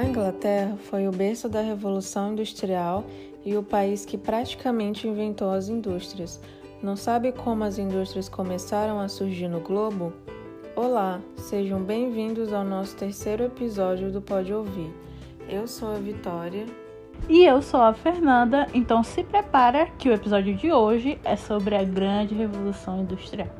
A Inglaterra foi o berço da Revolução Industrial e o país que praticamente inventou as indústrias. Não sabe como as indústrias começaram a surgir no globo? Olá, sejam bem-vindos ao nosso terceiro episódio do Pode Ouvir. Eu sou a Vitória. E eu sou a Fernanda, então se prepara que o episódio de hoje é sobre a grande revolução industrial.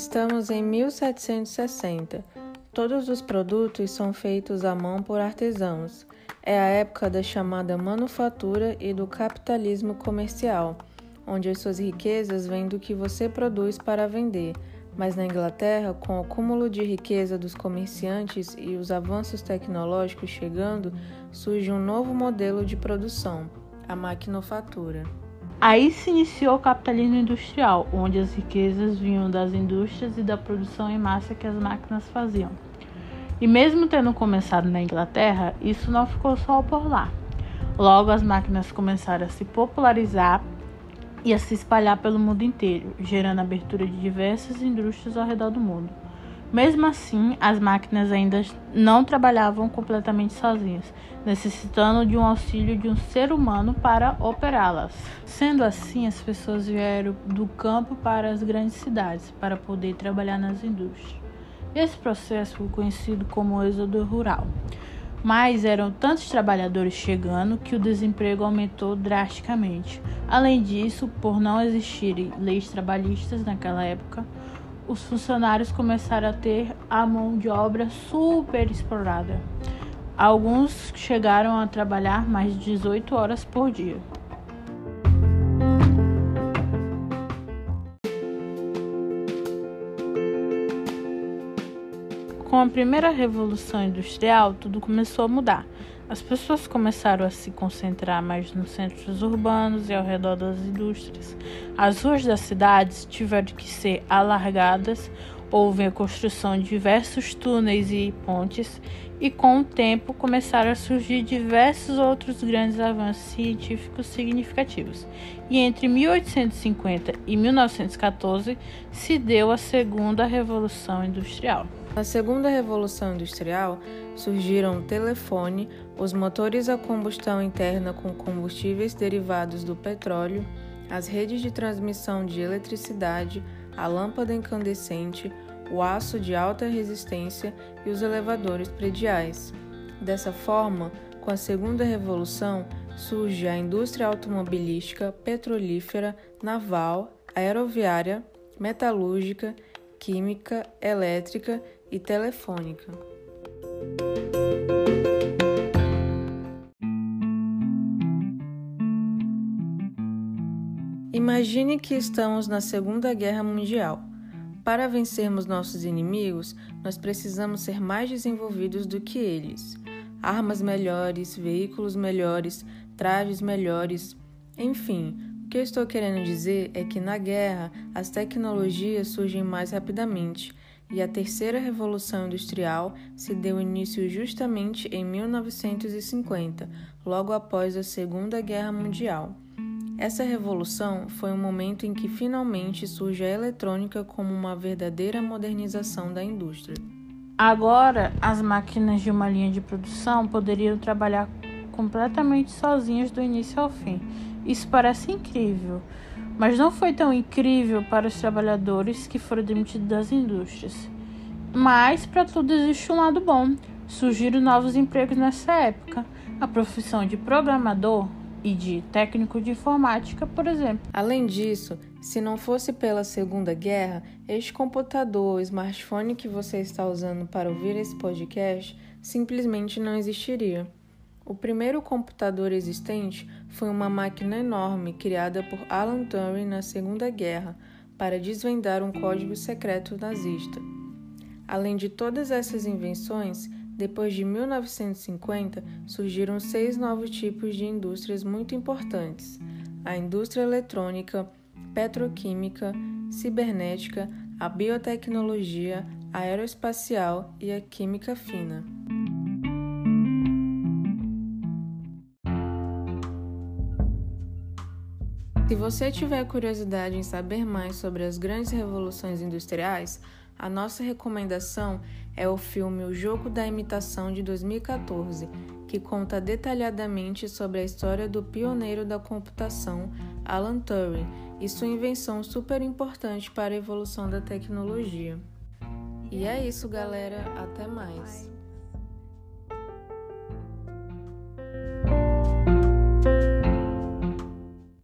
Estamos em 1760. Todos os produtos são feitos à mão por artesãos. É a época da chamada manufatura e do capitalismo comercial, onde as suas riquezas vêm do que você produz para vender. Mas na Inglaterra, com o acúmulo de riqueza dos comerciantes e os avanços tecnológicos chegando, surge um novo modelo de produção, a maquinofatura. Aí se iniciou o capitalismo industrial, onde as riquezas vinham das indústrias e da produção em massa que as máquinas faziam. E mesmo tendo começado na Inglaterra, isso não ficou só por lá. Logo, as máquinas começaram a se popularizar e a se espalhar pelo mundo inteiro, gerando a abertura de diversas indústrias ao redor do mundo. Mesmo assim, as máquinas ainda não trabalhavam completamente sozinhas, necessitando de um auxílio de um ser humano para operá-las. Sendo assim, as pessoas vieram do campo para as grandes cidades para poder trabalhar nas indústrias. Esse processo foi conhecido como êxodo rural. Mas eram tantos trabalhadores chegando que o desemprego aumentou drasticamente. Além disso, por não existirem leis trabalhistas naquela época, os funcionários começaram a ter a mão de obra super explorada. Alguns chegaram a trabalhar mais de 18 horas por dia. Com a primeira revolução industrial, tudo começou a mudar. As pessoas começaram a se concentrar mais nos centros urbanos e ao redor das indústrias. As ruas das cidades tiveram que ser alargadas, houve a construção de diversos túneis e pontes, e com o tempo começaram a surgir diversos outros grandes avanços científicos significativos. E entre 1850 e 1914 se deu a segunda revolução industrial. Na segunda revolução industrial, surgiram o telefone, os motores a combustão interna com combustíveis derivados do petróleo, as redes de transmissão de eletricidade, a lâmpada incandescente, o aço de alta resistência e os elevadores prediais. Dessa forma, com a segunda revolução, surge a indústria automobilística, petrolífera, naval, aeroviária, metalúrgica, química, elétrica e telefônica. Imagine que estamos na Segunda Guerra Mundial. Para vencermos nossos inimigos, nós precisamos ser mais desenvolvidos do que eles. Armas melhores, veículos melhores, trajes melhores, enfim, o que eu estou querendo dizer é que na guerra as tecnologias surgem mais rapidamente e a terceira revolução industrial se deu início justamente em 1950, logo após a Segunda Guerra Mundial. Essa revolução foi um momento em que finalmente surge a eletrônica como uma verdadeira modernização da indústria. Agora, as máquinas de uma linha de produção poderiam trabalhar completamente sozinhas do início ao fim. Isso parece incrível, mas não foi tão incrível para os trabalhadores que foram demitidos das indústrias. Mas para tudo existe um lado bom. Surgiram novos empregos nessa época. A profissão de programador e de técnico de informática, por exemplo. Além disso, se não fosse pela Segunda Guerra, este computador ou smartphone que você está usando para ouvir esse podcast simplesmente não existiria. O primeiro computador existente foi uma máquina enorme criada por Alan Turing na Segunda Guerra para desvendar um código secreto nazista. Além de todas essas invenções, depois de 1950 surgiram seis novos tipos de indústrias muito importantes: a indústria eletrônica, petroquímica, cibernética, a biotecnologia, a aeroespacial e a química fina. Se você tiver curiosidade em saber mais sobre as grandes revoluções industriais, a nossa recomendação é o filme O Jogo da Imitação de 2014, que conta detalhadamente sobre a história do pioneiro da computação, Alan Turing, e sua invenção super importante para a evolução da tecnologia. E é isso, galera. Até mais.